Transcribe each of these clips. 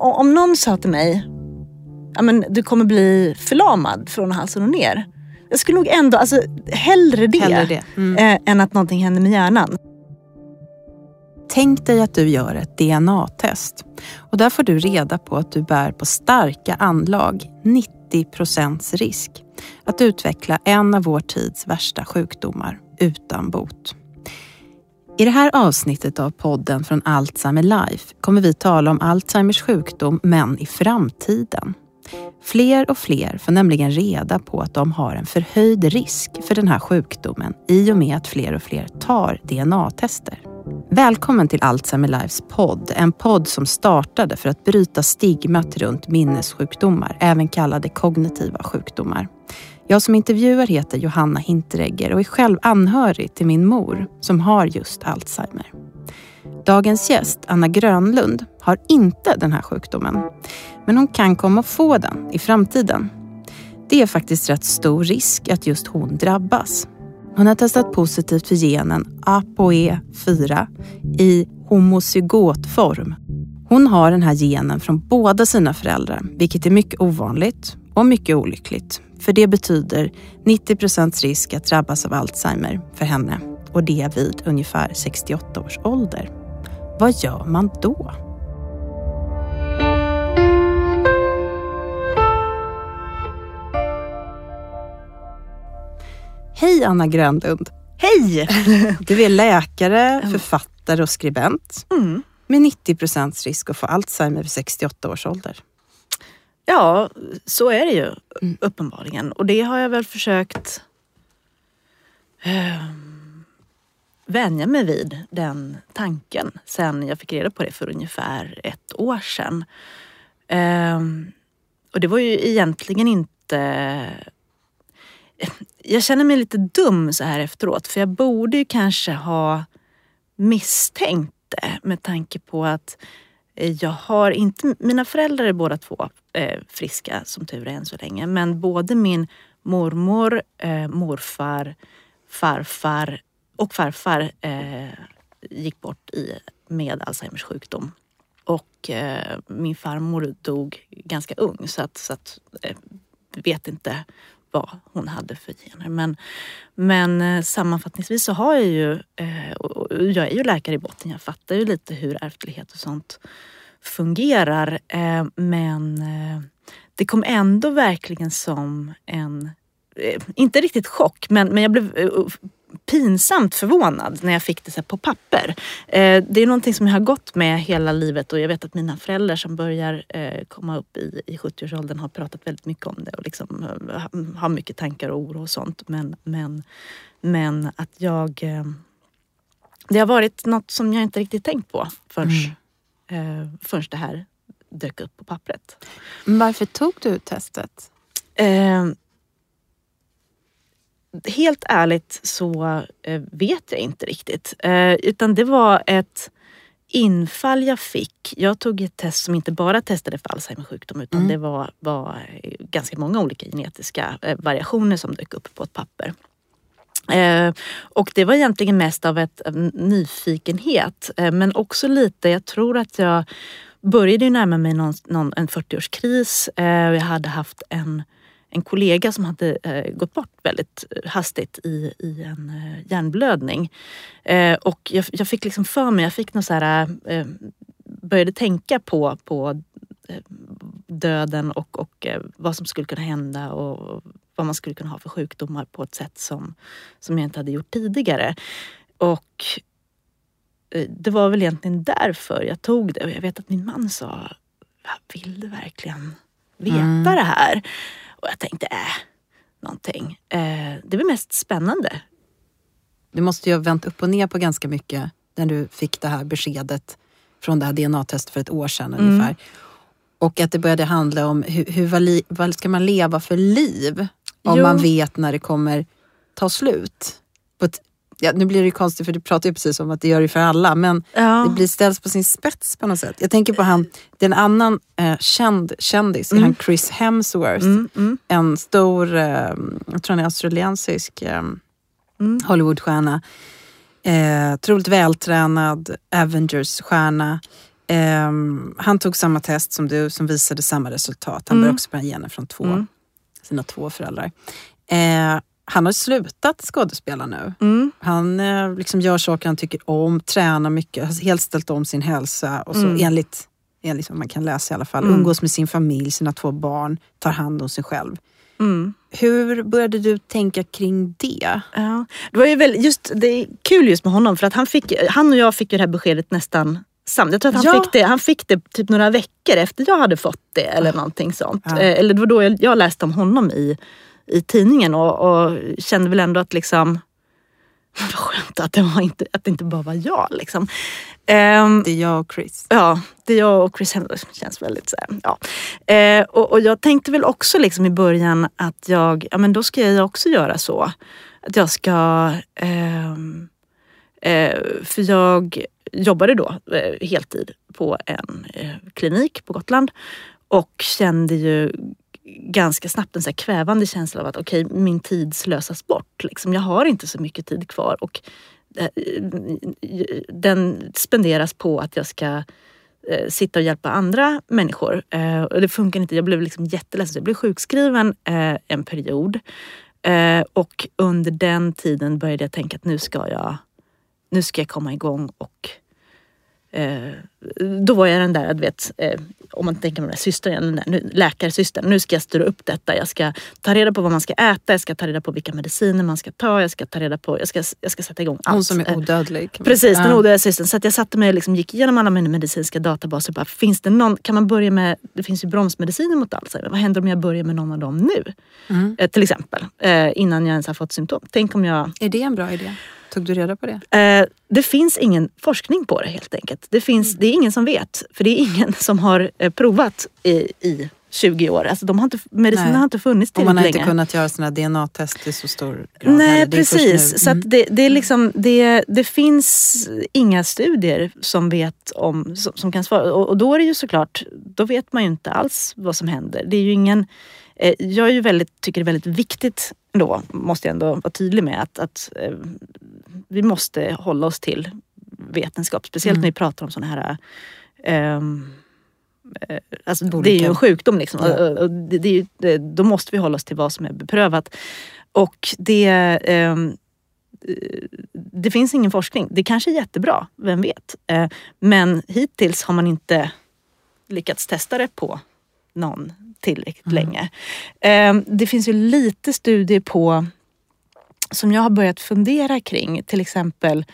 om någon sa till mig, ja men du kommer bli förlamad från halsen och ner. Jag skulle nog ändå, alltså hellre det, Hellre det. Mm. eh, än att någonting händer med hjärnan. Tänk dig att du gör ett DNA-test och där får du reda på att du bär på starka anlag, 90 procents risk, att utveckla en av vår tids värsta sjukdomar utan bot. I det här avsnittet av podden från Alzheimer Life kommer vi tala om Alzheimers sjukdom, men i framtiden. Fler och fler får nämligen reda på att de har en förhöjd risk för den här sjukdomen i och med att fler och fler tar DNA-tester. Välkommen till Alzheimer Lives podd, en podd som startade för att bryta stigmat runt minnessjukdomar, även kallade kognitiva sjukdomar. Jag som intervjuar heter Johanna Hinteregger och är själv anhörig till min mor som har just Alzheimer. Dagens gäst, Anna Grönlund, har inte den här sjukdomen. Men hon kan komma att få den i framtiden. Det är faktiskt rätt stor risk att just hon drabbas. Hon har testat positivt för genen ApoE4 i homozygotform. Hon har den här genen från båda sina föräldrar, vilket är mycket ovanligt och mycket olyckligt. För det betyder 90 procents risk att drabbas av Alzheimer för henne och det vid ungefär 68 års ålder. Vad gör man då? Hej Anna Grönlund! Hej! Du är läkare, författare och skribent Mm. med 90 procents risk att få Alzheimer vid 68 års ålder. Ja, så är det ju Mm. uppenbarligen. Och det har jag väl försökt eh, vänja mig vid, den tanken, sen jag fick reda på det för ungefär ett år sedan. Eh, och det var ju egentligen inte... Jag känner mig lite dum så här efteråt, för jag borde ju kanske ha misstänkt det med tanke på att jag har inte, mina föräldrar är båda två eh, friska som tur är än så länge. Men både min mormor, eh, morfar, farfar och farfar eh, gick bort i, med Alzheimers sjukdom. Och eh, min farmor dog ganska ung så att, så att eh, vet inte vad hon hade för gener. Men, men eh, sammanfattningsvis så har jag ju, eh, och och jag är ju läkare i botten, jag fattar ju lite hur ärftlighet och sånt fungerar. Eh, men eh, det kom ändå verkligen som en, eh, inte riktigt chock, men, men jag blev pinsamt förvånad när jag fick det så här på papper. Det är någonting som jag har gått med hela livet och jag vet att mina föräldrar som börjar komma upp i, i 70-årsåldern har pratat väldigt mycket om det och liksom, har mycket tankar och oro och sånt. Men, men, men att jag... Det har varit något som jag inte riktigt tänkt på förrän, mm eh, förrän det här dök upp på pappret. Men Varför tog du testet? Eh, helt ärligt så eh, vet jag inte riktigt. Eh, utan det var ett infall jag fick. Jag tog ett test som inte bara testade för Alzheimers sjukdom utan Mm. det var, var ganska många olika genetiska eh, variationer som dök upp på ett papper. Eh, och det var egentligen mest av ett av nyfikenhet eh, men också lite, jag tror att jag började ju närma mig någon, någon, en 40-årskris. Eh, jag hade haft en, en kollega som hade eh, gått bort väldigt hastigt i, i en eh, hjärnblödning. Eh, och jag, jag fick liksom för mig, jag fick något så här, började tänka på, på döden och, och vad som skulle kunna hända och vad man skulle kunna ha för sjukdomar på ett sätt som, som jag inte hade gjort tidigare. Och eh, det var väl egentligen därför jag tog det. Och jag vet att min man sa, vill du verkligen veta Mm. det här? Och jag tänkte, äh, någonting. Eh, det var mest spännande. Du måste ju ha vänt upp och ner på ganska mycket när du fick det här beskedet från det här DNA-testet för ett år sedan Mm. ungefär. Och att det började handla om hur, hur vad, vad ska man leva för liv om Jo. man vet när det kommer ta slut. Ett, ja, nu blir det konstigt för du pratar ju precis om att det gör det för alla men Ja. det blir ställs på sin spets på något sätt. Jag tänker på han, det är en annan eh, känd kändis, Mm. han Chris Hemsworth. Mm, mm, En stor, eh, jag tror han är australiensisk eh, mm. Hollywoodstjärna. Eh, otroligt vältränad Avengers-stjärna. Ehm, han tog samma test som du som visade samma resultat. Han Mm. bär också på gener från två, Mm. Sina två föräldrar. Eh, han har slutat skådespela nu. Mm. Han eh, liksom gör saker han tycker om, tränar mycket, har helt ställt om sin hälsa. Och så Mm. enligt, enligt vad man kan läsa i alla fall, Mm. umgås med sin familj, sina två barn, tar hand om sig själv. Mm. Hur började du tänka kring det? Ja. Det var ju väl just, det är kul just med honom för att han, fick, han och jag fick ju det här beskedet nästan samt. Jag tror att han, Ja. fick det, han fick det typ några veckor efter jag hade fått det eller någonting sånt. Ja. Eh, Eller det var då jag, jag läste om honom i, i tidningen och, och kände väl ändå att liksom vad skönt att det, var inte, att det inte bara var jag. Liksom. Ehm, Det är jag och Chris. Ja, det är jag och Chris Hemsworth känns väldigt så här, ja. Eh, och, och jag tänkte väl också liksom i början att jag, ja men då ska jag också göra så. Att jag ska, ehm, eh, för jag jobbade då eh, heltid på en eh, klinik på Gotland och kände ju ganska snabbt en så här kvävande känsla av att okej, min tid slösas bort. Liksom. Jag har inte så mycket tid kvar och eh, den spenderas på att jag ska eh, sitta och hjälpa andra människor. Eh, och det funkar inte. Jag blev liksom jätteledsen. Så Jag blev sjukskriven eh, en period. Eh, och under den tiden började jag tänka att nu ska jag, nu ska jag komma igång och Eh, då var jag den där, du vet, eh, om man tänker på den där systern, den där, nu, läkarsystern. Nu ska jag styra upp detta. Jag ska ta reda på vad man ska äta, jag ska ta reda på vilka mediciner man ska ta, jag ska ta reda på, jag ska, jag ska sätta igång allt. Hon som är Eh, odödlig. Precis, säga. den odödliga systern. Så jag satte mig och liksom gick igenom alla mina medicinska databaser. Bara, finns det någon, kan man börja med, det finns ju bromsmediciner mot Alzheimer. Vad händer om jag börjar med någon av dem nu? Mm. Eh, till exempel, eh, innan jag ens har fått symptom. Tänk om jag Är det en bra idé? Tog du reda på det? Eh, det finns ingen forskning på det helt enkelt. Det, finns, det är ingen som vet. För det är ingen som har eh, provat i, i 20 år. Alltså de har inte, medicinen Nej. har inte funnits Och tillräckligt man har länge. inte kunnat göra såna DNA-test i så stor grad. Nej precis. Så Mm. det, det, är liksom, det, det finns inga studier som vet om, som, som kan svara. Och, och då är det ju såklart, då vet man ju inte alls vad som händer. Det är ju ingen, jag är ju väldigt, tycker det är väldigt viktigt ändå, måste jag ändå vara tydlig med, att, att eh, vi måste hålla oss till vetenskap. Speciellt Mm. när vi pratar om sådana här eh, Alltså det är ju en sjukdom. Liksom. Ja. Och, och det, det är ju, det, då måste vi hålla oss till vad som är beprövat. Och det, eh, det finns ingen forskning. Det kanske är jättebra, vem vet? Eh, men hittills har man inte lyckats testa det på någon tillräckligt Mm. länge. Eh, det finns ju lite studier på som jag har börjat fundera kring. Till exempel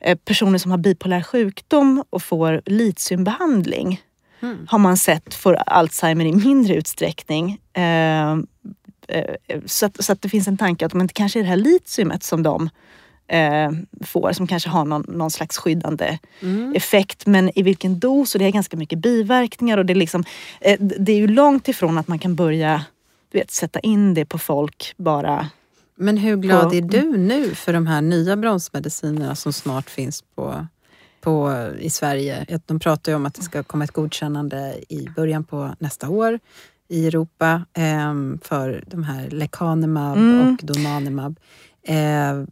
eh, personer som har bipolär sjukdom och får litiumbehandling Mm. har man sett får Alzheimer i mindre utsträckning. Eh, eh, så, att, så att det finns en tanke att om det kanske är det här litiumet som de eh, får som kanske har någon, någon slags skyddande Mm. effekt. Men i vilken dos och det är ganska mycket biverkningar och det är, liksom, eh, det är ju långt ifrån att man kan börja du vet, sätta in det på folk bara. Men hur glad på- är du nu för de här nya bromsmedicinerna som snart finns på, på, i Sverige? De pratar ju om att det ska komma ett godkännande i början på nästa år i Europa ehm, för de här Lecanemab Mm. och Donanemab. Eh,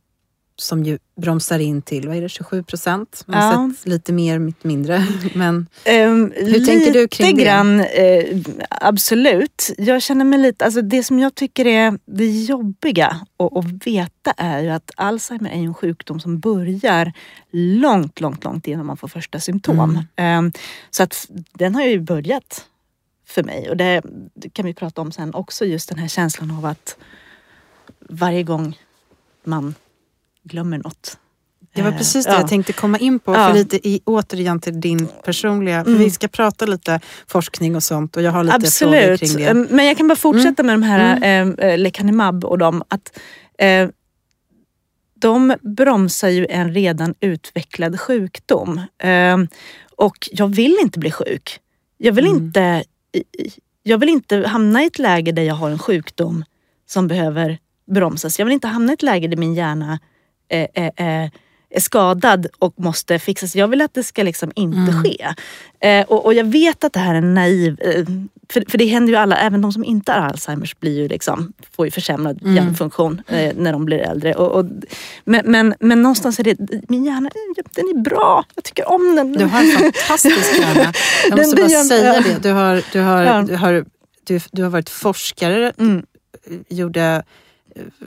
som ju bromsar in till, vad är det, 27 procent? Man har Ja. sett lite mer, lite mindre. Men Um, Hur tänker du kring det? grann, eh, absolut. Jag känner mig lite, alltså det som jag tycker är det jobbiga att, veta är ju att Alzheimer är en sjukdom som börjar långt, långt, långt innan man får första symptom. Mm. Um, så att den har ju börjat för mig och det, det kan vi prata om sen också, just den här känslan av att varje gång man glömmer något. Det var eh, precis det ja. jag tänkte komma in på. Ja. För lite i, återigen till din personliga... För Mm. Vi ska prata lite forskning och sånt och jag har lite Absolut. frågor kring det. Ehm, Men jag kan bara fortsätta med de här Mm. eh, lecanemab och dem. Att, eh, de bromsar ju en redan utvecklad sjukdom. Eh, och jag vill inte bli sjuk. Jag vill, Mm. inte, jag vill inte hamna i ett läge där jag har en sjukdom som behöver bromsas. Jag vill inte hamna i ett läge där min hjärna eh, eh, eh, är skadad och måste fixas. Jag vill att det ska liksom inte Mm. ske. Eh, och, och jag vet att det här är naiv... Eh, för, för det händer ju alla, även de som inte har Alzheimers blir ju liksom, får ju försämrad Mm. hjärnfunktion eh, när de blir äldre. Och, och, men, men, men någonstans är det, min hjärna den är bra, jag tycker om den. Du har en fantastisk hjärna. Jag Den- måste den bara gör- säga ja. det. Du har, du, har, Ja. du, har, du, du har varit forskare, Mm. gjorde eh,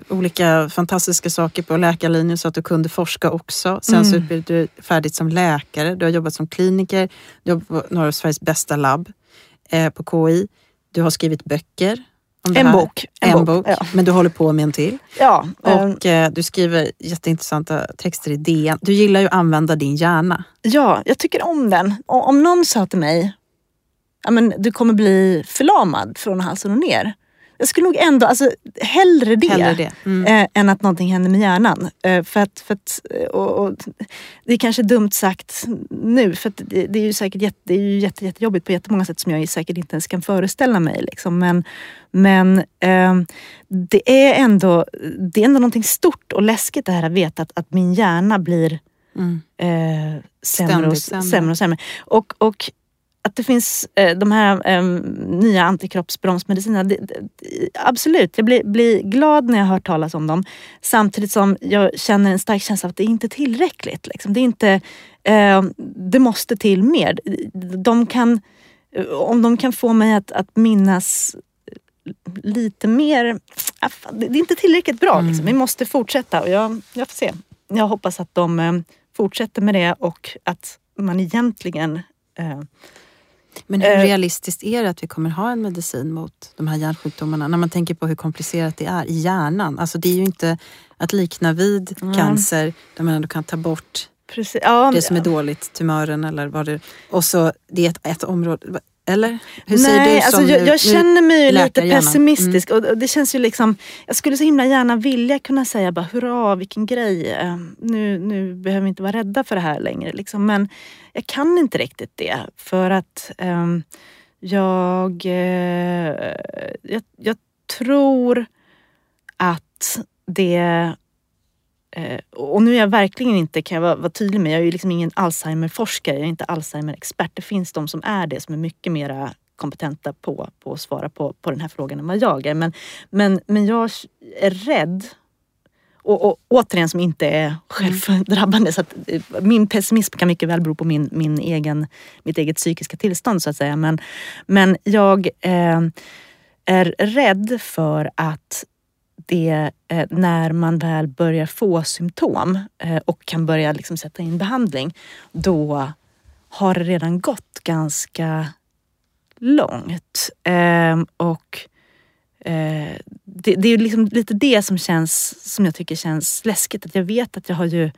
olika fantastiska saker på läkarlinjen så att du kunde forska också. Sen så Mm. utbildade du färdigt som läkare. Du har jobbat som kliniker. Du har på några av Sveriges bästa labb eh, på KI. Du har skrivit böcker. Om det En här. bok. En, bok. Ja. Men du håller på med en till. Ja, eh, Och eh, du skriver jätteintressanta texter i DN. Du gillar ju att använda din hjärna. ja, jag tycker om den. O- Om någon sa till mig, ja, men du kommer bli förlamad från halsen och ner. Jag skulle nog ändå, alltså hellre det. Hellre det. Mm. eh, än att någonting händer med hjärnan. Eh, för att, för att, eh, och, och, det är kanske dumt sagt nu för det, det är ju säkert jätte, det är ju jätte, jättejobbigt på jättemånga sätt som jag säkert inte ens kan föreställa mig. Liksom. Men, men eh, det är ändå det är ändå någonting stort och läskigt det här att veta att, att min hjärna blir Mm. eh, sämre, och, sämre. sämre och sämre. Och, och att det finns eh, de här eh, nya antikroppsbromsmedicinerna. Det, det, absolut, jag blir, blir glad när jag hör talas om dem. Samtidigt som jag känner en stark känsla av att det inte är tillräckligt. Liksom. Det, är inte, eh, det måste till mer. De kan, om de kan få mig att, att minnas lite mer. Ah, Det är inte tillräckligt bra. Liksom. Vi måste fortsätta och jag, jag får se. Jag hoppas att de eh, fortsätter med det och att man egentligen eh, Men hur Eh. realistiskt är det att vi kommer ha en medicin mot de här hjärnsjukdomarna? När man tänker på hur komplicerat det är i hjärnan. Alltså det är ju inte att likna vid Mm. cancer där man ändå kan ta bort precis, ja, det som är dåligt, tumören eller vad det Och så det är ett, ett område, eller? Hur säger Nej, du alltså som jag, jag känner mig ju lite läkarhjärnan? pessimistisk. Och och det känns ju liksom, jag skulle så himla gärna vilja kunna säga bara hurra vilken grej. eh, Nu, nu behöver vi inte vara rädda för det här längre. Liksom. Men jag kan inte riktigt det. För att ehm, jag, eh, jag, jag tror att det Eh, och nu är jag verkligen inte, kan jag vara, vara tydlig med, jag är ju liksom ingen Alzheimer-forskare, jag är inte Alzheimer-expert. Det finns de som är det, som är mycket mera kompetenta på, på att svara på, på den här frågan än vad jag är. Men, men, men jag är rädd, och, och återigen som inte är självdrabbande, så att eh, min pessimism kan mycket väl bero på min, min egen, mitt eget psykiska tillstånd så att säga. Men, men jag eh, är rädd för att det eh, när man väl börjar få symptom eh, och kan börja liksom sätta in behandling, då har det redan gått ganska långt. Ehm, och eh, det, det är liksom lite det som känns, som jag tycker känns läskigt. Att jag vet att jag har ju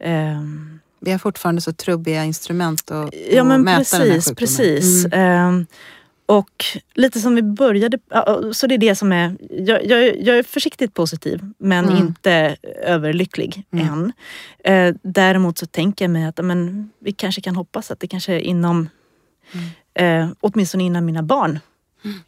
ehm, Vi har fortfarande så trubbiga instrument att Ja men mäta den här precis, sjukdomen. precis. Mm. Och lite som vi började, ja, så det är det som är, jag, jag, jag är försiktigt positiv men Mm. inte överlycklig Mm. än. Eh, däremot så tänker jag mig att men, vi kanske kan hoppas att det kanske är inom, Mm. eh, åtminstone innan mina barn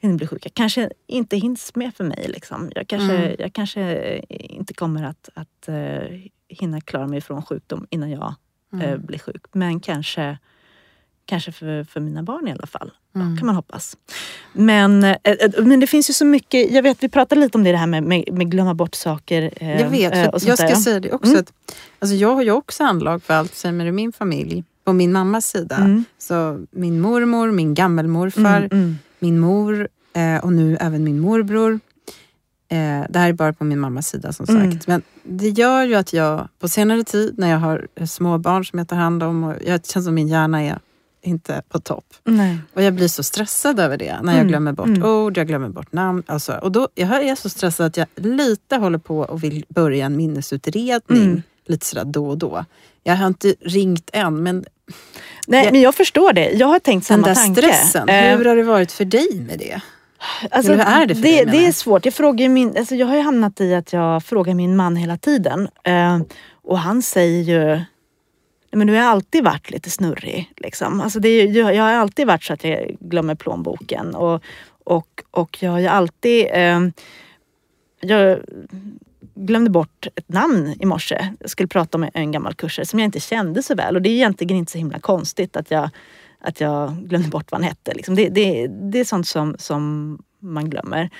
hinner bli sjuka, kanske inte hinns med för mig. Liksom. Jag, kanske, Mm. jag kanske inte kommer att, att eh, hinna klara mig från sjukdom innan jag Mm. eh, blir sjuk. Men kanske, kanske för, för mina barn i alla fall. Mm. Ja, kan man hoppas. Men, eh, eh, men det finns ju så mycket, jag vet vi pratade lite om det, det här med, med, med glömma bort saker. eh, Jag vet, för jag ska där. säga det också. Mm. Att, alltså jag har ju också anlag för Alzheimer i min familj. På min mammas sida. Mm. Så min mormor, min gammelmorfar, Mm, mm. min mor eh, och nu även min morbror. Det här är bara på min mammas sida som sagt. Mm. Men det gör ju att jag på senare tid när jag har små barn som jag tar hand om och jag känner som min hjärna är inte på topp. Nej. Och jag blir så stressad över det när jag Mm, glömmer bort mm. ord, jag glömmer bort namn. Alltså, och då, jag är så stressad att jag lite håller på och vill börja en minnesutredning Mm. lite sådär då och då. Jag har inte ringt än men Nej, Jag- men jag förstår det. Jag har tänkt den samma där tanke. stressen, Eh, hur har det varit för dig med det? Alltså, Eller hur är det för det, dig, det är svårt. Jag, frågar min, alltså jag har ju hamnat i att jag frågar min man hela tiden. Eh, och han säger ju, "Nej, men du har alltid varit lite snurrig. Liksom. Alltså det är, jag, jag har alltid varit så att jag glömmer plånboken. Och, och, och jag har ju alltid... Eh, jag, glömde bort ett namn i morse. Jag skulle prata om en gammal kursare som jag inte kände så väl och det är egentligen inte så himla konstigt att jag, att jag glömde bort vad han hette. Liksom. Det, det, det är sånt som, som man glömmer.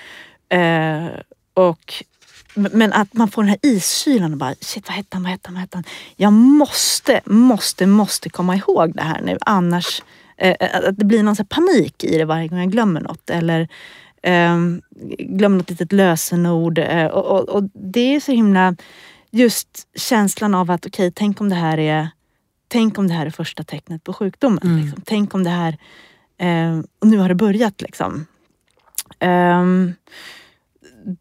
Eh, och, men att man får den här iskylan och bara shit vad hette han, vad hette han, vad hette han? Jag måste, måste, måste komma ihåg det här nu annars eh, att det blir någon så panik i det varje gång jag glömmer något. Eller eh, glömmer något litet lösenord. Eh, och, och, och, det är så himla just känslan av att okej, okay, tänk om det här är Tänk om det här är första tecknet på sjukdomen. Mm. Liksom. Tänk om det här... Eh, och nu har det börjat liksom. Um,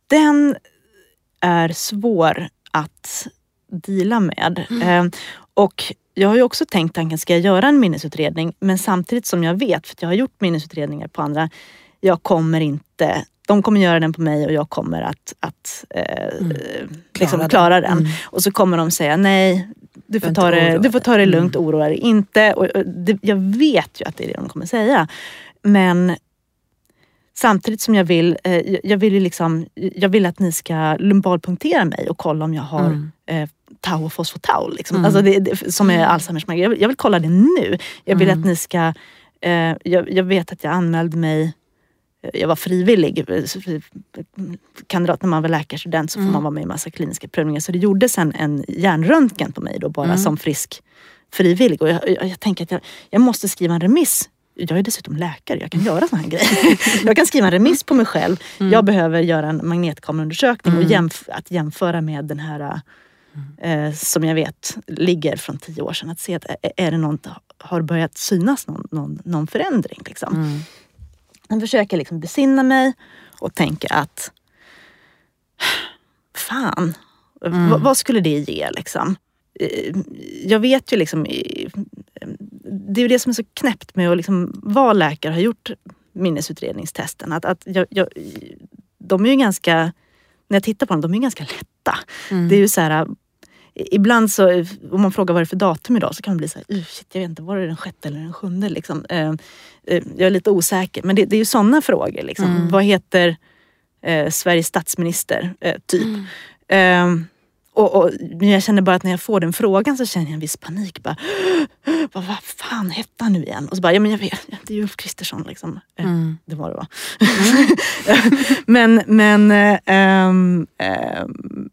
den är svår att dela med. Mm. Um, och jag har ju också tänkt tanken, ska jag göra en minnesutredning? Men samtidigt som jag vet, för jag har gjort minnesutredningar på andra, jag kommer inte de kommer göra den på mig och jag kommer att, att eh, mm. liksom klara, klara den. Mm. Och så kommer de säga nej, du får, ta det, du får ta det lugnt, mm. oroa dig inte. Och, och det, jag vet ju att det är det de kommer säga. Men Samtidigt som jag vill, eh, jag vill, liksom, jag vill att ni ska lumbalpunktera mig och kolla om jag har mm. eh, tau och fosfotau. Liksom. Mm. Alltså det, det, som är mm. Alzheimers jag vill, jag vill kolla det nu. Jag vill mm. att ni ska... Eh, jag, jag, vet att jag anmälde mig eh, jag var frivillig kandidat när man var läkarstudent så får mm. man vara med i massa kliniska prövningar. Så det gjordes en, en hjärnröntgen på mig då bara mm. som frisk frivillig. Och jag, jag, jag tänker att jag, jag måste skriva en remiss jag är dessutom läkare, jag kan göra såna här grejer. Jag kan skriva en remiss på mig själv. Mm. Jag behöver göra en magnetkameraundersökning mm. och jämf att jämföra med den här eh, som jag vet ligger från tio år sedan. Att se att är det någon, har börjat synas någon, någon, någon förändring. Liksom. Mm. Jag försöker liksom besinna mig och tänka att fan, mm. vad skulle det ge liksom? Eh, jag vet ju liksom det är ju det som är så knäppt med att liksom vara läkare och ha gjort minnesutredningstesten. Att, att jag, jag, de är ju ganska, när jag tittar på dem, de är ganska lätta. Mm. Det är ju så här, Ibland så, om man frågar vad det är för datum idag så kan man bli så här, shit, jag vet inte, var det den sjätte eller den sjunde? Liksom. Eh, eh, jag är lite osäker. Men det, det är ju sådana frågor. Liksom. Mm. Vad heter eh, Sveriges statsminister? Eh, typ. Mm. Och, och, jag känner bara att när jag får den frågan så känner jag en viss panik. Bara, vad, vad fan hette han nu igen? Och så bara, ja men jag vet, det är ju Ulf Kristersson. Liksom. Eh, mm. Det var det va? Mm. men men ähm, ähm,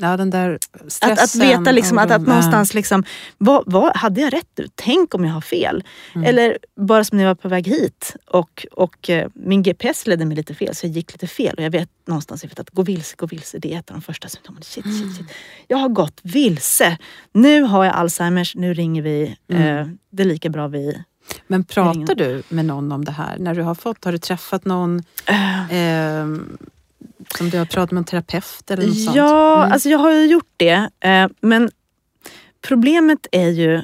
Ja, den där stressen. Att, att veta liksom, att, att någonstans, liksom, vad, vad, hade jag rätt nu? Tänk om jag har fel? Mm. Eller bara som när jag var på väg hit och, och eh, min GPS ledde mig lite fel så jag gick lite fel. Och jag vet någonstans att gå vilse, gå vilse, det är ett av de första symptomen. Shit, shit, shit. Mm. Jag har gått vilse. Nu har jag Alzheimers, nu ringer vi. Mm. Eh, det är lika bra vi men pratar du med någon om det här? När du har fått, har du träffat någon? Uh. Eh, som du har pratat med en terapeut eller något sånt? Ja, mm. alltså jag har ju gjort det. Eh, men problemet är ju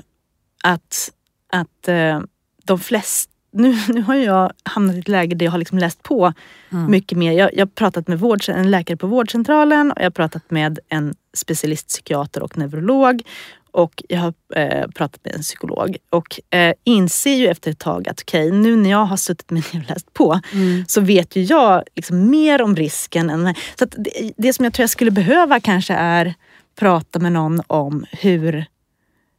att, att eh, de flesta nu, nu har jag hamnat i ett läge där jag har liksom läst på mm. mycket mer. Jag, jag har pratat med vård, en läkare på vårdcentralen och jag har pratat med en specialistpsykiater och neurolog och jag har eh, pratat med en psykolog och eh, inser ju efter ett tag att okej, okay, nu när jag har suttit med och läst på mm. så vet ju jag liksom mer om risken. Än, så det, det som jag tror jag skulle behöva kanske är prata med någon om hur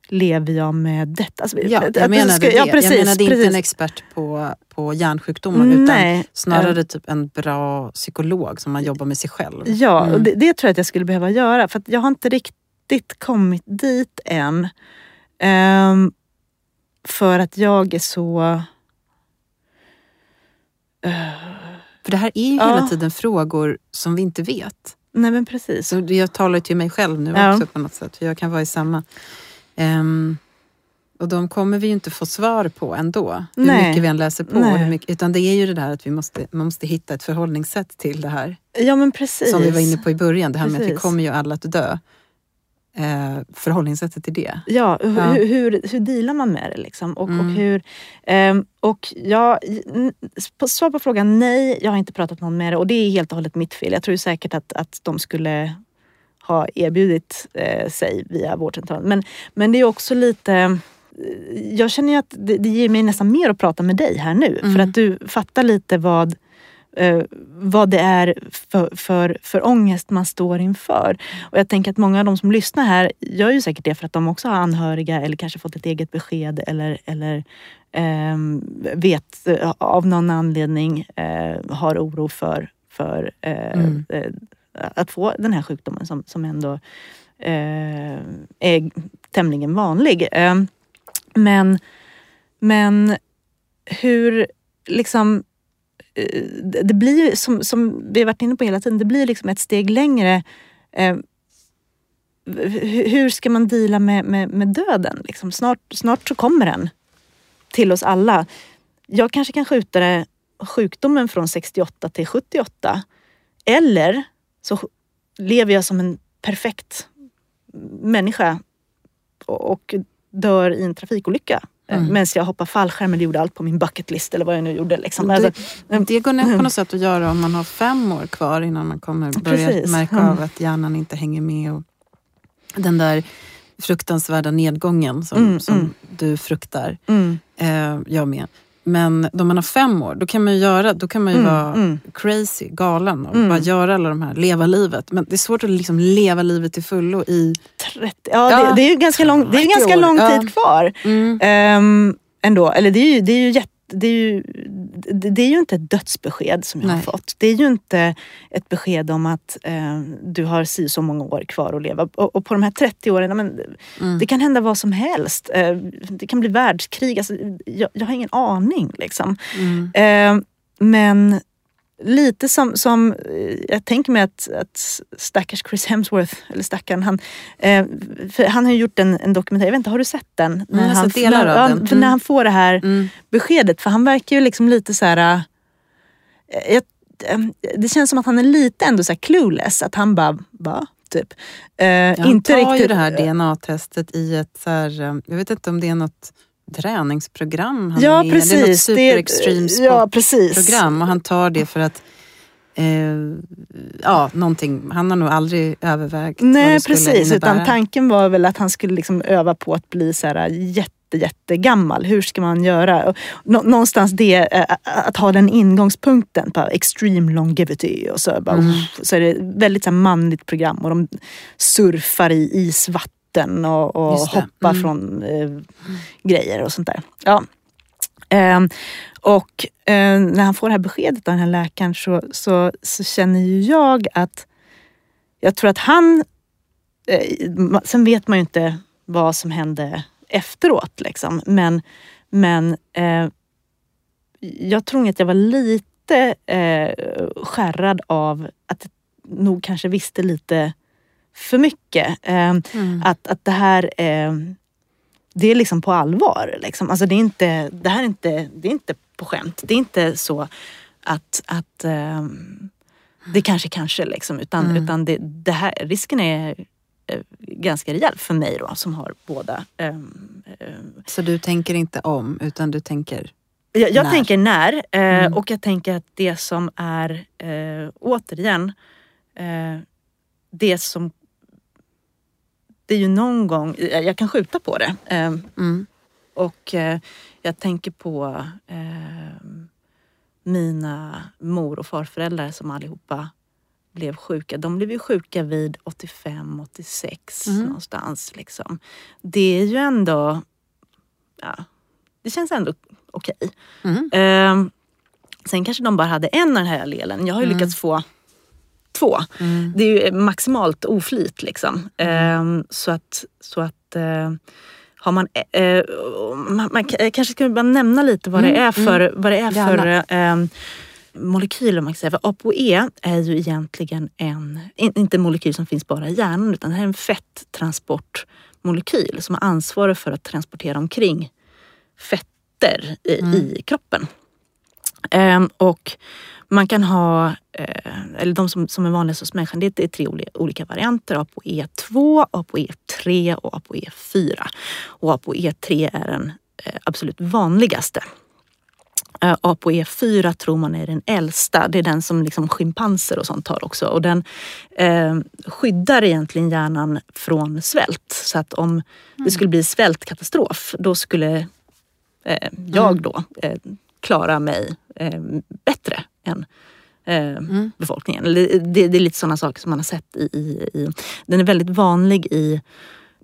lever jag med detta? Alltså, ja, jag menade det. Ja, precis, jag menade inte en expert på, på hjärnsjukdomar Nej. utan snarare typ en bra psykolog som man jobbar med sig själv. Ja, mm. och det, det, tror jag att jag skulle behöva göra för jag har inte riktigt riktigt kommit dit än. Um, för att jag är så... Uh, för det här är ju ja. hela tiden frågor som vi inte vet. Nej men precis. Så jag talar till mig själv nu ja. också på något sätt. Jag kan vara i samma... Um, och de kommer vi ju inte få svar på ändå. Hur Nej. mycket vi än läser på. Hur mycket, utan det är ju det där att vi måste, man måste hitta ett förhållningssätt till det här. Ja men precis. Som vi var inne på i början. Det här precis. med att vi kommer ju alla att dö eh, förhållningssättet till det. Ja, ja. Hur, hur, hur dealar man med det? Liksom? Och, mm. och, hur, eh, och jag, svar på frågan, nej, jag har inte pratat någon med det och det är helt och hållet mitt fel. Jag tror säkert att, att de skulle ha erbjudit eh, sig via vårdcentralen. Men, men det är också lite eh, jag känner ju att det, det ger mig nästan mer att prata med dig här nu. Mm. För att du fattar lite vad, eh, vad det är för, för, för ångest man står inför. Och jag tänker att många av de som lyssnar här gör ju säkert det för att de också har anhöriga eller kanske fått ett eget besked eller, eller eh, vet eh, av någon anledning eh, har oro för, för eh, mm. Eh, att få den här sjukdomen som, som ändå är tämligen vanlig. men, men hur liksom Eh, Eh, det blir som, som vi har varit inne på hela tiden, det blir liksom ett steg längre. Eh, hur ska man dela med, med, med, döden? Liksom snart, snart så kommer den till oss alla. Jag kanske kan skjuta det, sjukdomen från 68 till 78. Eller så lever jag som en perfekt människa och dör i en trafikolycka mm. Medan jag hoppade fallskärm eller gjorde allt på min bucketlist eller vad jag nu gjorde. Liksom. Det, alltså, det går nog på något sätt att göra om man har fem år kvar innan man kommer börja Precis. märka mm. av att hjärnan inte hänger med. Och den där fruktansvärda nedgången som, mm, som mm. du fruktar. Mm. Eh, jag med. Men då man har fem år, då kan man ju, göra, då kan man ju mm, vara mm. crazy, galen och mm. bara göra alla de här, leva livet. Men det är svårt att liksom leva livet till fullo i... 30, ja, ja det, det, är ju ganska lång, det är ganska lång tid ja. kvar. Um, ändå. Eller det är ju, det är ju jätte det är, ju, det är ju inte ett dödsbesked som jag Nej. har fått. Det är ju inte ett besked om att eh, du har si så många år kvar att leva. Och, och på de här 30 åren, men, mm. det kan hända vad som helst. Eh, det kan bli världskrig. Alltså, jag, jag har ingen aning. Liksom. Mm. Eh, men lite som, som eh, jag tänker mig att, att stackars Chris Hemsworth, eller stackaren, han, eh, han har ju gjort en, en dokumentär, jag vet inte, har du sett den? När, mm, han, delar när, av den. Mm. när han får det här mm. beskedet, för han verkar ju liksom lite så här... Eh, eh, det känns som att han är lite ändå så clueless, att han bara, va? Typ. Eh, ja, han inte tar riktigt, ju det här DNA-testet i ett, så här, jag vet inte om det är något träningsprogram han ja, är precis. Det är något super extreme ja, program och han tar det för att eh, ja, någonting. Han har nog aldrig övervägt Nej, vad det precis. Innebära. Utan tanken var väl att han skulle liksom öva på att bli så här jätte jättegammal. Hur ska man göra? Någonstans det, eh, att ha den ingångspunkten på extreme longevity och så, bara, mm. så är det väldigt så manligt program och de surfar i isvatten vatten och, och hoppa mm. från eh, grejer och sånt där. Ja. Eh, och eh, när han får det här beskedet av den här läkaren så, så, så känner ju jag att jag tror att han... Eh, sen vet man ju inte vad som hände efteråt liksom. Men, men eh, jag tror att jag var lite eh, skärrad av att jag nog kanske visste lite för mycket. Eh, mm. att, att det här eh, det är liksom på allvar. Liksom. Alltså det, är inte, det här är inte, det är inte på skämt. Det är inte så att, att eh, det kanske kanske liksom, utan, mm. utan det, det, här, risken är eh, ganska rejäl för mig då som har båda. Ehm. Så du tänker inte om utan du tänker jag, jag när? tänker när eh, mm. och jag tänker att det som är eh, återigen det som det är ju någon gång, jag kan skjuta på det. Ehm, mm. Och eh, jag tänker på eh, mina mor och farföräldrar som allihopa blev sjuka. De blev ju sjuka vid 85, 86 mm. någonstans. Liksom. Det är ju ändå, ja, det känns ändå okej. Okay. Mm. Eh, sen kanske de bara hade en av den här allelen. Jag har ju mm. lyckats få två. Mm. Det är ju maximalt oflyt liksom. Mm. Eh, så att, så att eh, har man, eh, man, man, kanske ska bara nämna lite vad det mm, är för, mm. vad det är för ehm, molekyler. Man kan säga. För ApoE är ju egentligen en, inte en molekyl som finns bara i hjärnan utan det är en fetttransportmolekyl som har ansvar för att transportera omkring fetter i, mm. i kroppen. Um, och man kan ha, eh, eller de som, som är vanligast hos människan, det är tre olika varianter. ApoE2, ApoE3 och ApoE4. Och ApoE3 är den eh, absolut vanligaste. Eh, ApoE4 tror man är den äldsta. Det är den som liksom schimpanser och sånt har också. Och den eh, skyddar egentligen hjärnan från svält. Så att om mm. det skulle bli svältkatastrof, då skulle eh, jag mm. då eh, klara mig eh, bättre än, eh, befolkningen. Det, det, det är lite sådana saker som man har sett i, i, i Den är väldigt vanlig i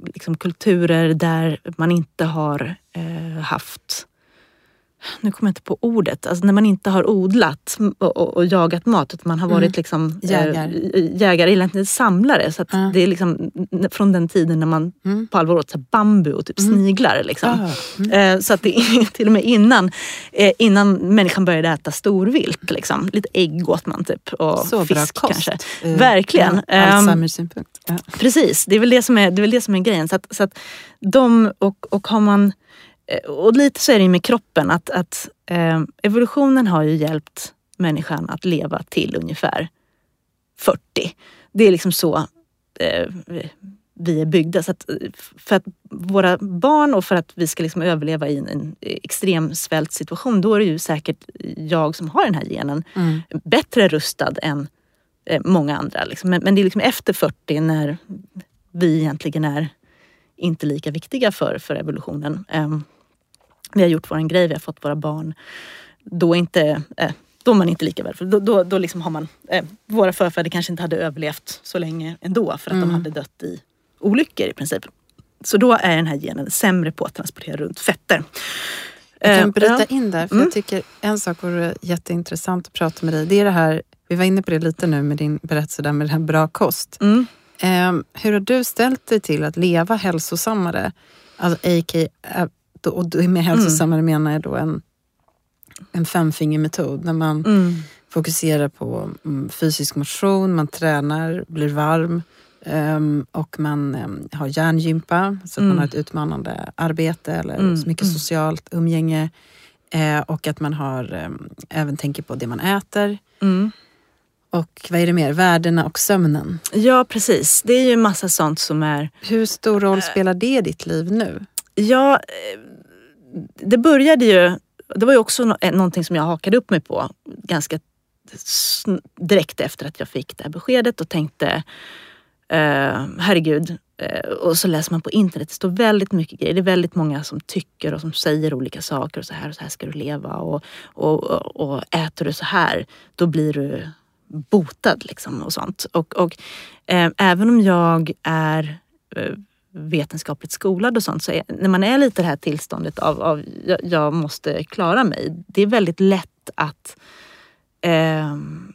liksom, kulturer där man inte har eh, haft nu kommer jag inte på ordet, alltså när man inte har odlat och, och, och jagat mat utan man har varit Mm. liksom, Jägare. eh, jägare, eller samlare. Så att Ja. det är liksom från den tiden när man Mm. på allvar åt så bambu och typ sniglar. Liksom. Ah, mm. Eh, Så att det är till och med innan, eh, innan människan började äta storvilt. Liksom. Lite ägg åt man typ och Så fisk kanske. Eh, Verkligen. Ja, Ehm, synpunkt. Ja. Precis, det är väl det som är, det är, väl det som är grejen. Så att, så att de, och, och har man... eh, Och lite så är det med kroppen att, att eh, evolutionen har ju hjälpt människan att leva till ungefär 40. Det är liksom så eh, vi är byggda. Så att, eh, för att våra barn och för att vi ska liksom överleva i en, en extrem svältsituation, då är det ju säkert jag som har den här genen Mm. bättre rustad än eh, många andra. Liksom. Men, men det är liksom efter 40 när vi egentligen är inte lika viktiga för, för evolutionen. Ehm, vi har gjort vår grej, vi har fått våra barn. Då, är inte, eh, då är man inte lika värdefull. Då, då, då liksom har man, eh, våra förfäder kanske inte hade överlevt så länge ändå för att de hade dött i olyckor i princip. Så då är den här genen sämre på att transportera runt fetter. Jag Eh, kan bryta ja. in där, för Mm. jag tycker en sak vore jätteintressant att prata med dig. Det är det här, vi var inne på det lite nu med din berättelse där med den här bra kost. Mm. Ehm, hur har du ställt dig till att leva hälsosammare? Alltså a.k.a. och med hälsosammare menar jag då en, en femfingermetod. När man Mm. fokuserar på mm, fysisk motion, man tränar, blir varm ehm, och man ehm, har hjärngympa så att man Mm. har ett utmanande arbete eller Mm, så mycket mm. socialt umgänge. Eh, och att man har, även tänker på det man äter. Mm. Och vad är det mer? Värdena och sömnen. Ja precis, det är ju massa sånt som är Hur stor roll spelar det i ditt liv nu? Ja, eh, det började ju... Det var ju också eh, någonting som jag hakade upp mig på ganska direkt efter att jag fick det här beskedet och tänkte eh, herregud. Eh, och så läser man på internet, det står väldigt mycket grejer. Det är väldigt många som tycker och som säger olika saker. och Så här och så här ska du leva. Och, och, och, och äter du så här, då blir du botad. Liksom, och sånt. Och, och eh, även om jag är eh, vetenskapligt skolad och sånt. Så är, när man är lite i det här tillståndet av, av jag, jag måste klara mig. Det är väldigt lätt att ehm,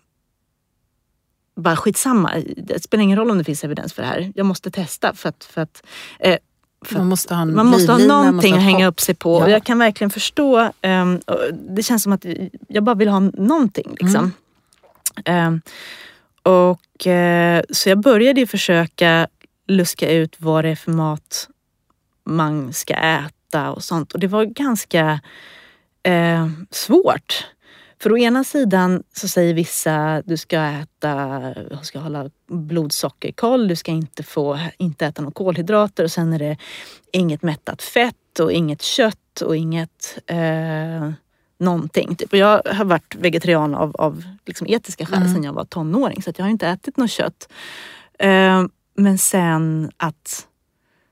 bara skitsamma. Det spelar ingen roll om det finns evidens för det här. Jag måste testa för att, för att eh, Man måste ha en man måste ha någonting måste att ha hänga hopp. upp sig på. Ja. Jag kan verkligen förstå. och det känns som att jag bara vill ha någonting. Liksom. Ehm, Ehm, och, eh, så jag började ju försöka luska ut vad det är för mat man ska äta och sånt. Och det var ganska eh, svårt. För å ena sidan så säger vissa du ska äta, du ska hålla blodsockerkoll, du ska inte få inte äta några kolhydrater och sen är det inget mättat fett och inget kött och inget eh, någonting. Typ. Och jag har varit vegetarian av, av liksom etiska skäl Mm. sedan jag var tonåring så jag har inte ätit något kött. Eh, men sen att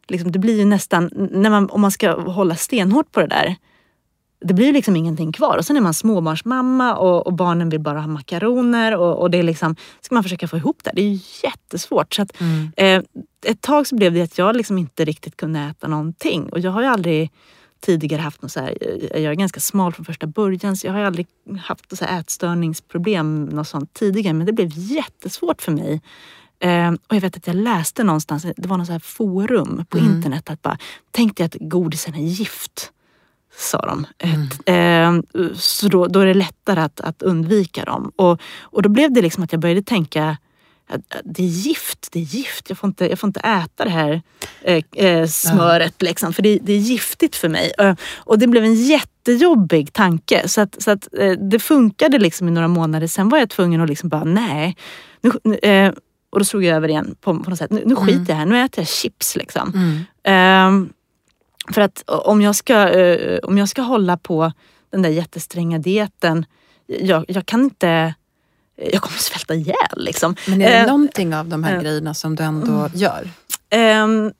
liksom, det blir ju nästan, när man, om man ska hålla stenhårt på det där, det blir liksom ingenting kvar. Och sen är man småbarnsmamma och, och barnen vill bara ha makaroner och, och det är liksom, ska man försöka få ihop det. Det är jättesvårt. Så att, Mm. eh, ett tag så blev det att jag liksom inte riktigt kunde äta någonting. Och jag har ju aldrig tidigare haft något så här, jag är ganska smal från första början så jag har aldrig haft något så här ätstörningsproblem något sånt tidigare. Men det blev jättesvårt för mig. Eh, och jag vet att jag läste någonstans, det var något så forum på Mm. internet att bara, tänk dig att godisen är gift. Sa de. Mm. Ett, eh, så då, då är det lättare att, att undvika dem. Och, och då blev det liksom att jag började tänka det är gift, det är gift. Jag får inte, jag får inte äta det här eh, eh, smöret liksom, för det, det är giftigt för mig. Eh, och det blev en jättejobbig tanke. Så att, så att eh, det funkade liksom i några månader. Sen var jag tvungen att liksom bara, nej. Nu, eh, och då slog jag över igen på, på något sätt. Nu, nu skiter jag här, nu äter jag chips. Liksom. Mm. Ehm, för att om jag, ska, eh, om jag ska hålla på den där jättestränga dieten, jag, jag kan inte... Jag kommer svälta ihjäl liksom. Men är det Eh, någonting av de här eh, grejerna som du ändå gör? Ehm,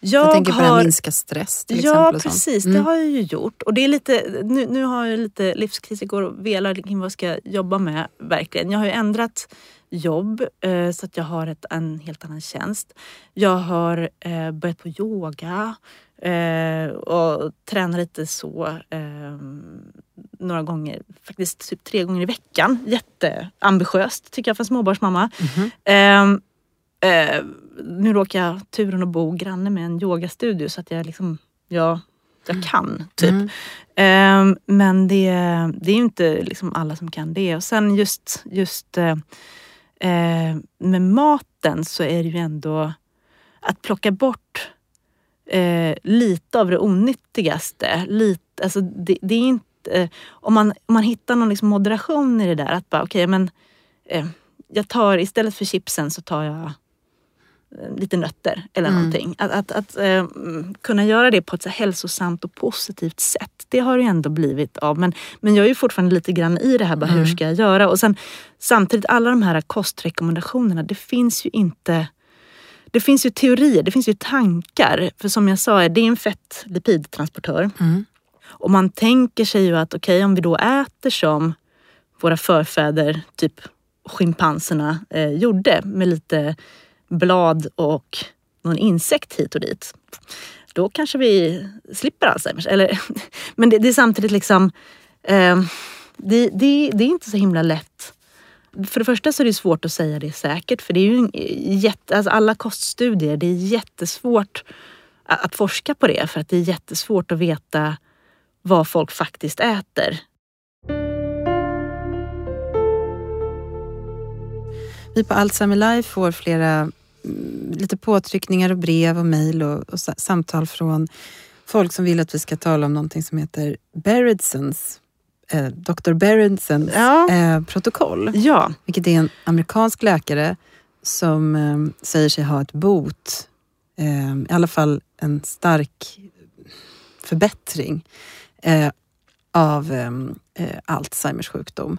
Jag, jag tänker på har... minska stress till ja, exempel. Ja precis, mm. det har jag ju gjort. Och det är lite, nu, nu har jag lite livskris, jag går och velar kring vad jag ska jobba med verkligen. Jag har ju ändrat jobb eh, så att jag har ett, en helt annan tjänst. Jag har eh, börjat på yoga eh, och tränar lite så eh, några gånger, faktiskt typ tre gånger i veckan. Jätteambitiöst tycker jag för en småbarnsmamma. Mm -hmm. nu råkar jag turen att bo granne med en yogastudio så att jag liksom, ja, jag mm. kan typ. Mm. Um, men det, det är ju inte liksom alla som kan det. Och sen just, just uh, uh, med maten så är det ju ändå att plocka bort uh, lite av det onyttigaste. Lite, alltså det, det är inte eh, om, man, om man hittar någon liksom moderation i det där. Att bara, okej okay, men eh, jag tar istället för chipsen så tar jag eh, lite nötter eller mm. någonting. Att, att, att eh, kunna göra det på ett så hälsosamt och positivt sätt, det har det ändå blivit av. Men, men jag är ju fortfarande lite grann i det här, bara, mm. hur ska jag göra? Och sen samtidigt, alla de här kostrekommendationerna, det finns ju inte det finns ju teorier, det finns ju tankar. För som jag sa, det är en fett-lipidtransportör. Mm. Och man tänker sig ju att okej, okay, om vi då äter som våra förfäder, typ schimpanserna, eh, gjorde med lite blad och någon insekt hit och dit. Då kanske vi slipper Alzheimers. Eller, men det, det är samtidigt liksom, eh, det, det, det är inte så himla lätt för det första så är det svårt att säga det säkert för det är ju eh, jätte, alltså alla koststudier, det är jättesvårt att forska på det för att det är jättesvårt att veta vad folk faktiskt äter. Vi på Alzheimer Life får flera mm, lite påtryckningar och brev och mejl och, och, samtal från folk som vill att vi ska tala om någonting som heter Beredsons eh, Dr. Beredsons ja. eh, protokoll. Ja. Vilket är en amerikansk läkare som eh, säger sig ha ett bot, eh, i alla fall en stark förbättring eh, av ehm, eh, Alzheimers sjukdom.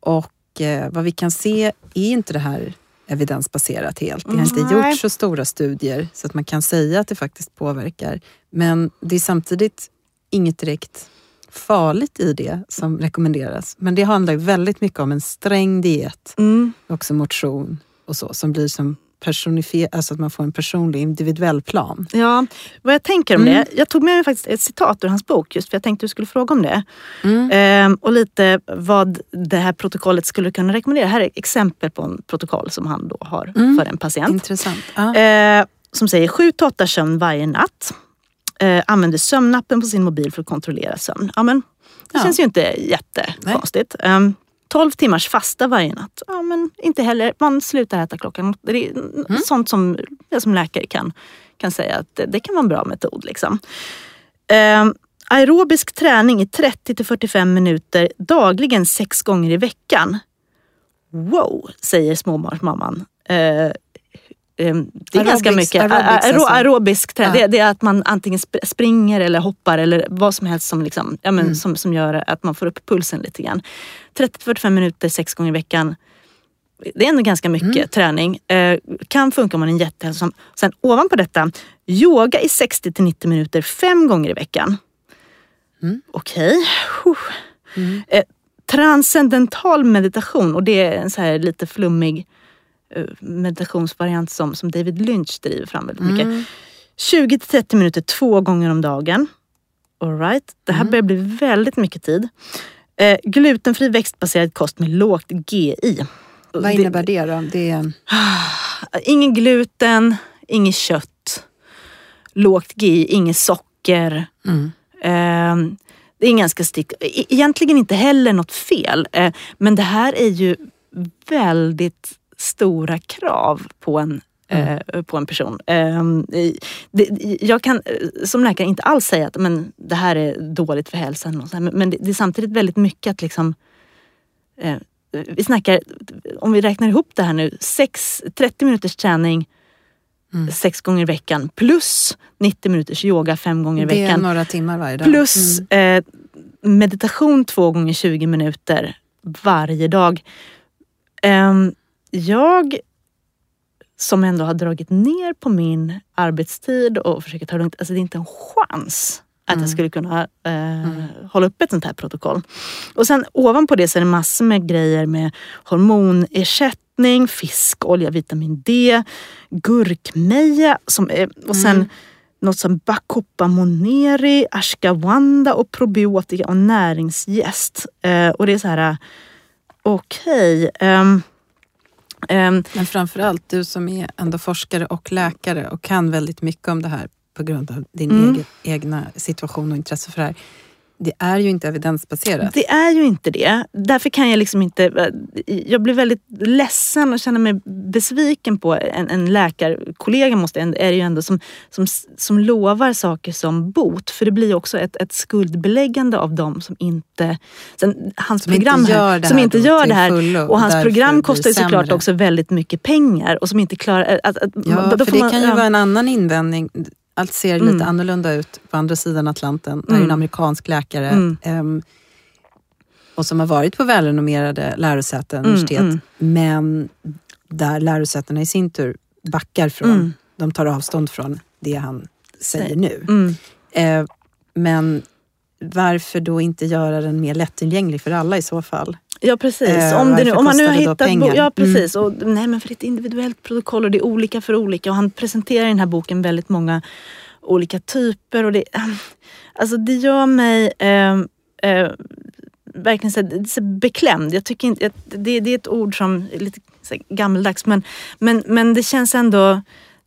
Och eh, vad vi kan se är inte det här evidensbaserat helt. Det har inte Nej. gjorts så stora studier så att man kan säga att det faktiskt påverkar. Men det är samtidigt inget direkt farligt i det som rekommenderas. Men det handlar väldigt mycket om en sträng diet, mm. också motion och så, som blir som personifierat, alltså att man får en personlig individuell plan. Ja, vad jag tänker om mm. det. Jag tog med mig faktiskt ett citat ur hans bok just för jag tänkte du skulle fråga om det. Mm. Ehm, och lite vad det här protokollet skulle kunna rekommendera. Här är exempel på en protokoll som han då har mm. för en patient. Intressant. Ah. Ehm, som säger 7 8 sömn varje natt. Ehm, använder sömnappen på sin mobil för att kontrollera sömn. Ja, men, det ja. känns ju inte jättekonstigt. Um, 12 timmars fasta varje natt. Ja, men inte heller. Man slutar äta klockan Det är mm. sånt som jag som läkare kan, kan säga att det, det kan vara en bra metod. Liksom. Eh, aerobisk träning i 30 till 45 minuter dagligen sex gånger i veckan. Wow, säger småbarnsmamman. Eh, det är aerobics, ganska mycket aerobics, alltså. aerobisk träning. Ja. Det, det, är att man antingen springer eller hoppar eller vad som helst som, liksom, ja, men, mm. som, som gör att man får upp pulsen lite grann. 30-45 minuter sex gånger i veckan. Det är ändå ganska mycket mm. träning. Eh, kan funka om man är jättehälsosam. Sen ovanpå detta, yoga i 60 90 minuter fem gånger i veckan. Mm. Okej. Okay. Mm. Eh, transcendental meditation och det är en så här lite flummig meditationsvariant som, som David Lynch driver fram väldigt mycket. Mm. 20 30 minuter två gånger om dagen. All right. Det här mm. börjar bli väldigt mycket tid. Eh, glutenfri växtbaserad kost med lågt GI. Vad innebär det då? Det är... Ingen gluten, inget kött, lågt GI, inget socker. Mm. Eh, det är ganska stick. E-, egentligen inte heller något fel. Eh, men det här är ju väldigt stora krav på en Mm. Eh, på en person. Eh, det, jag kan eh, som läkare inte alls säga att men, det här är dåligt för hälsan. Men, det, är samtidigt väldigt mycket att liksom... Eh, vi snackar, om vi räknar ihop det här nu, sex, 30 minuters träning mm. sex gånger i veckan plus 90 minuters yoga fem gånger i veckan. Det är några timmar varje dag. Plus mm. Meditation två gånger 20 minuter varje dag. Um, jag som ändå har dragit ner på min arbetstid och försöker ta det lugnt. Alltså det är inte en chans att Mm. jag skulle kunna eh, hålla upp ett sånt här protokoll. Och sen ovanpå det så är det massor med grejer med hormonersättning, fiskolja, vitamin D, gurkmeja som är, och sen Mm. något som Bacopa moneri, ashwagandha och probiotika och näringsjäst. Eh, och det är så här, okej. ehm, ehm, Men framförallt du som är ändå forskare och läkare och kan väldigt mycket om det här på grund av din Mm. egen, egna situation och intresse för det här. Det är ju inte evidensbaserat. Det är ju inte det. Därför kan jag liksom inte... Jag blir väldigt ledsen och känner mig besviken på en, en läkarkollega måste, är det ju ändå som, som, som lovar saker som bot. För det blir också ett, ett skuldbeläggande av dem som inte... Sen, hans Som inte program här, gör det som här inte gör det här. fullo Och hans program kostar ju såklart sämre. också väldigt mycket pengar. Och som inte klarar... Att, att, Ja, för det man- kan ju ja. vara en annan invändning. Allt ser lite Mm. annorlunda ut på andra sidan Atlanten. Det här är en Mm. amerikansk läkare ehm, och som har varit på välrenommerade lärosäten, Mm, universitet, men där lärosätena i sin tur backar från, de tar avstånd från det han säger Säg. nu. Eh, men varför då inte göra den mer lättillgänglig för alla i så fall? Ja precis. Eh, om, det nu, om man nu har hittat... pengar? Mm. Ja precis. Och, nej men för det är ett individuellt protokoll och det är olika för olika. Och han presenterar i den här boken väldigt många olika typer. Och det, alltså det gör mig eh, eh, verkligen så, här- så beklämd. Jag tycker inte, det, det är ett ord som är lite så här gammaldags men, men, men det känns ändå...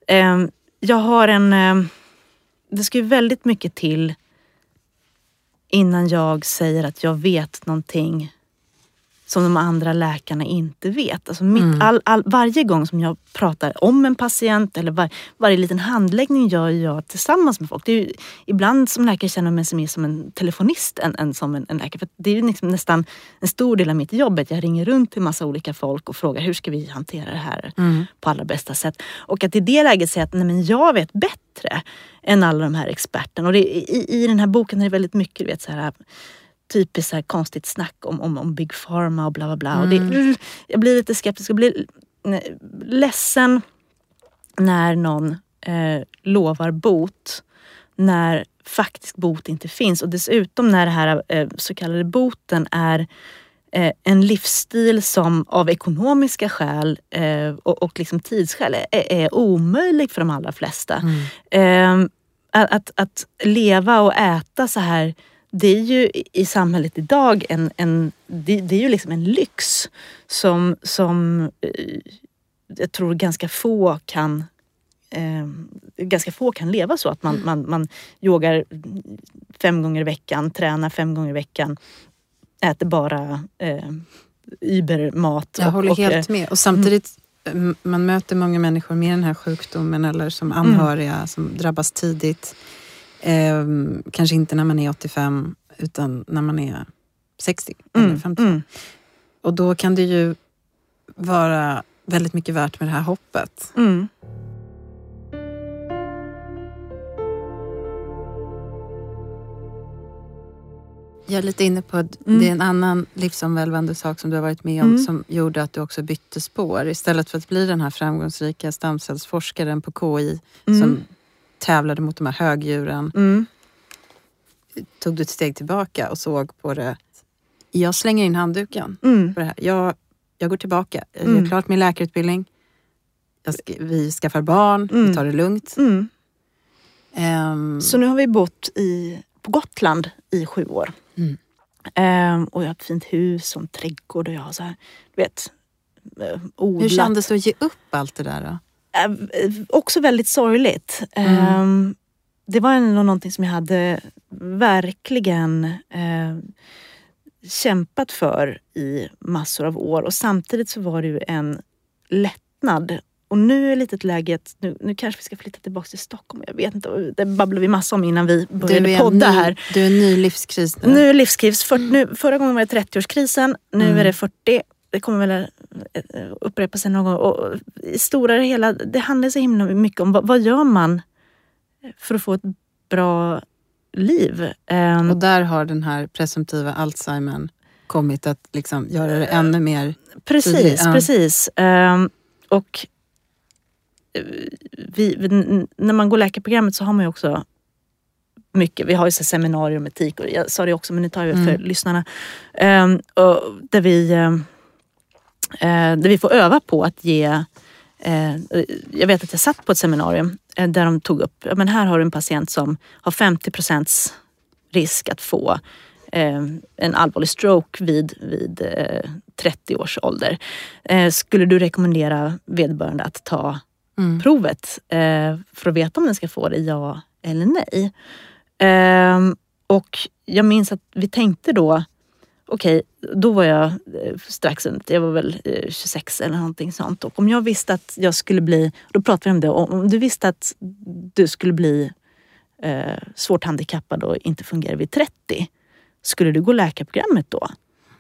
Eh, jag har en... Eh, det ska ju väldigt mycket till innan jag säger att jag vet någonting som de andra läkarna inte vet. Alltså mitt, Mm. all, all, varje gång som jag pratar om en patient eller var, varje liten handläggning gör jag tillsammans med folk. Det är ju, ibland som läkare känner jag mig som, mer som en telefonist än, än som en, en läkare. För det är liksom nästan en stor del av mitt jobb. Att jag ringer runt till massa olika folk och frågar hur ska vi hantera det här Mm. på allra bästa sätt. Och att i det läget säga att nej, men jag vet bättre än alla de här experterna. Och det, i, I den här boken är det väldigt mycket du vet, så här, typiskt så här konstigt snack om, om, om Big Pharma och bla bla bla. Och det, Mm. jag blir lite skeptisk och blir ledsen när någon eh, lovar bot när faktisk bot inte finns. Och dessutom när det här eh, så kallade boten är eh, en livsstil som av ekonomiska skäl eh, och, och liksom tidsskäl är, är omöjlig för de allra flesta. Mm. Eh, att, att, att leva och äta så här, det är ju i samhället idag en, en, det, det är ju liksom en lyx som, som eh, jag tror ganska få kan eh, ganska få kan leva så att man, man, man yogar fem gånger i veckan, tränar fem gånger i veckan, äter bara eh, Uber-mat. Jag och- håller och, eh, helt med. Och samtidigt, m- man möter många människor med den här sjukdomen eller som anhöriga som drabbas tidigt. Eh, kanske inte när man är 85 utan när man är 60 eller Mm, 55. mm. Och då kan det ju vara väldigt mycket värt med det här hoppet. Mm. Jag är lite inne på att Mm. det är en annan livsomvälvande sak som du har varit med om Mm. som gjorde att du också bytte spår. Istället för att bli den här framgångsrika stamcellsforskaren på KI Mm. som tävlade mot de här högdjuren Mm. tog du ett steg tillbaka och såg på det. Jag slänger in handduken Mm. på det här. Jag, jag går tillbaka. Jag Mm. gör klart min läkarutbildning. Ska, vi skaffar barn, vi Mm. tar det lugnt. Ehm, Så nu har vi bott i, på Gotland i sju år. Ehm, och jag har ett fint hus och en trädgård och jag har så här, du vet, eh, odlat. hur kändes det att ge upp allt det där då? Eh, också väldigt sorgligt. Mm. Ehm, det var ändå någonting som jag hade verkligen eh, kämpat för i massor av år och samtidigt så var det ju en lättnad. Och nu är lite ett läge att nu, nu kanske vi ska flytta tillbaka till Stockholm. Jag vet inte, det babblade vi massa om innan vi började du podda ny, här. Du är en ny livskris nu. Nu är livskris. För, nu, förra gången var det 30-årskrisen, nu Mm. är det 40. Det kommer väl eh, upprepa sig någon gång. Och I stora hela, det handlar så himla mycket om vad, vad gör man för att få ett bra liv? Ehm, Och där har den här presumtiva Alzheimern kommit att liksom göra det ännu mer precis, tydlig, precis. Ehm, och vi, vi, när man går läkarprogrammet så har man ju också mycket. Vi har ju så seminarier om etik och jag sa det också men nu tar jag mm. för lyssnarna. Um, och där, vi, um, där vi får öva på att ge uh, jag vet att jag satt på ett seminarium uh, där de tog upp, men här har du en patient som har 50 procents risk att få en allvarlig stroke vid, vid 30 års ålder. Skulle du rekommendera vederbörande att ta mm. provet för att veta om den ska få det, ja eller nej? Och jag minns att vi tänkte då, okej, okay, då var jag eh, strax runt, jag var väl 26 eh, eller någonting sånt. Och om jag visste att jag skulle bli, då pratade vi om det, om du visste att du skulle bli eh, svårt handikappad och inte fungera vid 30, skulle du gå läkarprogrammet då?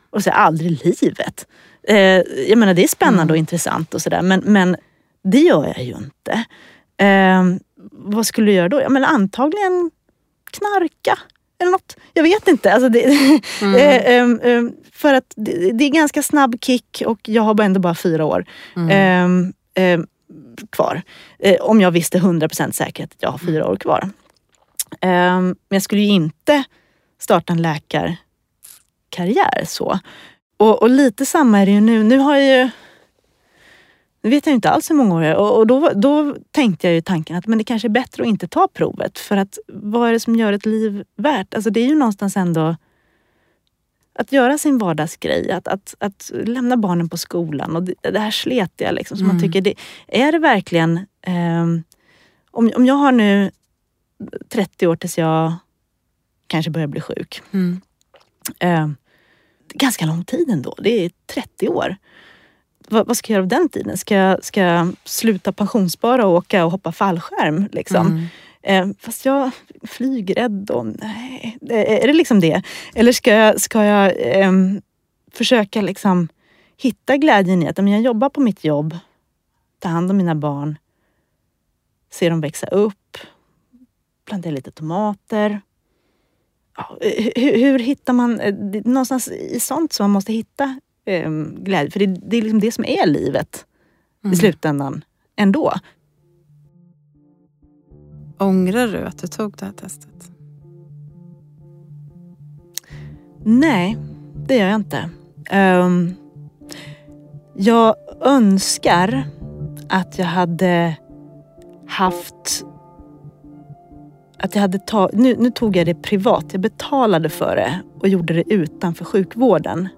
Och säga aldrig i livet. Eh, jag menar det är spännande mm. och intressant och sådär men, men det gör jag ju inte. Eh, vad skulle du göra då? Ja, men antagligen knarka eller något. Jag vet inte. Alltså det, mm. äh, äh, för att det, det, är ganska snabb kick och jag har ändå bara fyra år mm. äh, kvar. Eh, om jag visste 100% säkert att jag har fyra år kvar. Men jag skulle ju inte starta en läkarkarriär så. Och, och, lite samma är det ju nu. Nu har jag ju nu vet jag inte alls hur många år jag och, och då, då tänkte jag ju tanken att men det kanske är bättre att inte ta provet. För att vad är det som gör ett liv värt? Alltså det är ju någonstans ändå att göra sin vardagsgrej, att, att, att lämna barnen på skolan och det, det här sletiga liksom, som mm. man tycker, det, är det verkligen... Eh, om, om jag har nu 30 år tills jag kanske börjar bli sjuk. Mm. Eh, ganska lång tid ändå, det är 30 år vad, vad, ska jag göra av den tiden? Ska jag, ska jag sluta pensionsspara och åka och hoppa fallskärm? Liksom? Mm. Eh, fast jag är flygrädd och nej, är det liksom det? Eller ska jag, ska jag eh, försöka liksom hitta glädjen i att jag jobbar på mitt jobb, tar hand om mina barn, ser dem växa upp, planterar lite tomater. Ja, hur, hur, hittar man, eh, någonstans i sånt som man måste hitta eh, glädje. För det, det, är liksom det som är livet mm. i slutändan ändå. Ångrar du att du tog det här testet? Nej, det gör jag inte. Um, jag önskar att jag hade haft att jag hade tagit, nu, nu, tog jag det privat, jag betalade för det och gjorde det utanför sjukvården.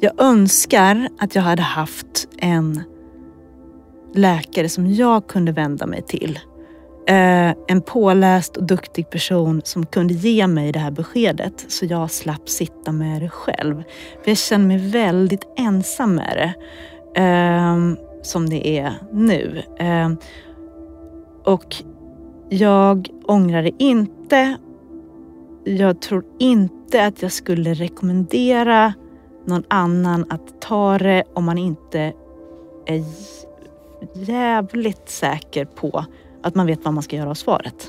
Jag önskar att jag hade haft en läkare som jag kunde vända mig till. Eh, en påläst och duktig person som kunde ge mig det här beskedet så jag slapp sitta med det själv. För jag känner mig väldigt ensam med det. Eh, som det är nu. Eh, och jag ångrar det inte. Jag tror inte att jag skulle rekommendera någon annan att ta det om man inte är jävligt säker på att man vet vad man ska göra av svaret.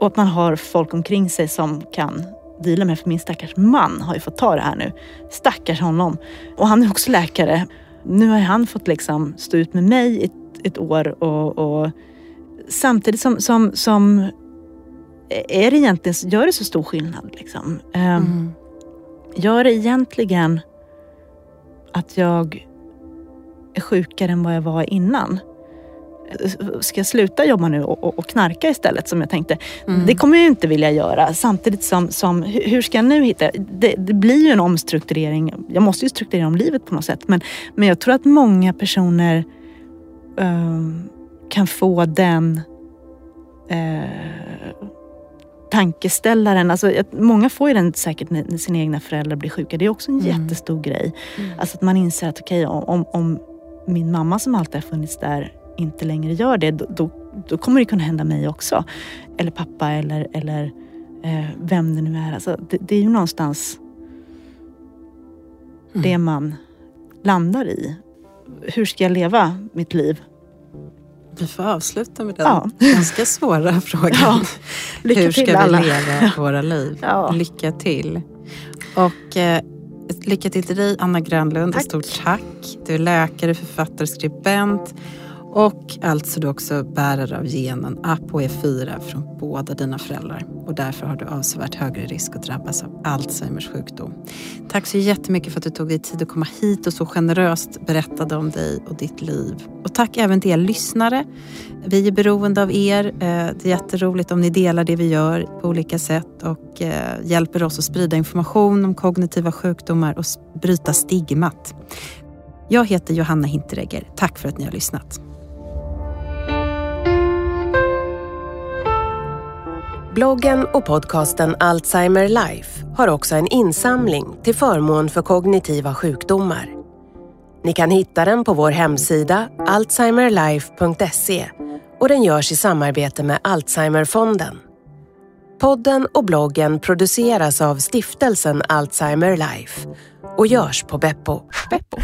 Och att man har folk omkring sig som kan deala med. För min stackars man har ju fått ta det här nu. Stackars honom. Och han är också läkare. Nu har han fått liksom stå ut med mig ett, ett år och, och samtidigt som, som, som är det egentligen, gör det så stor skillnad? Liksom. Um, mm. Gör egentligen att jag är sjukare än vad jag var innan? Ska jag sluta jobba nu och, och knarka istället som jag tänkte? Mm. Det kommer jag inte vilja göra. Samtidigt som, som hur ska jag nu hitta? Det, det, blir ju en omstrukturering. Jag måste ju strukturera om livet på något sätt. Men, men jag tror att många personer uh, kan få den uh, tankeställaren. Alltså, många får ju den säkert när sina egna föräldrar blir sjuka. Det är också en mm. jättestor grej. Mm. Alltså att man inser att okej, okay, om, om min mamma som alltid har funnits där inte längre gör det, då, då, då kommer det kunna hända mig också. Eller pappa eller, eller eh, vem det nu är. Alltså, det, det är ju någonstans mm. det man landar i. Hur ska jag leva mitt liv? Vi får avsluta med den ja. ganska svåra frågan. Ja. Hur ska vi alla. leva våra liv? Ja. Lycka till. Och eh, lycka till till dig Anna Grönlund. Tack. Stort tack. Du är läkare, författare, skribent och alltså du också bärare av genen ApoE4 från båda dina föräldrar och därför har du avsevärt högre risk att drabbas av Alzheimers sjukdom. Tack så jättemycket för att du tog dig tid att komma hit och så generöst berättade om dig och ditt liv. Och tack även till er lyssnare. Vi är beroende av er. Eh, det är jätteroligt om ni delar det vi gör på olika sätt och eh, hjälper oss att sprida information om kognitiva sjukdomar och bryta stigmat. Jag heter Johanna Hinteregger. Tack för att ni har lyssnat. Bloggen och podcasten Alzheimer Life har också en insamling till förmån för kognitiva sjukdomar. Ni kan hitta den på vår hemsida alzheimerlife.se och den görs i samarbete med Alzheimerfonden. Podden och bloggen produceras av stiftelsen Alzheimer Life och görs på Beppo. Beppo.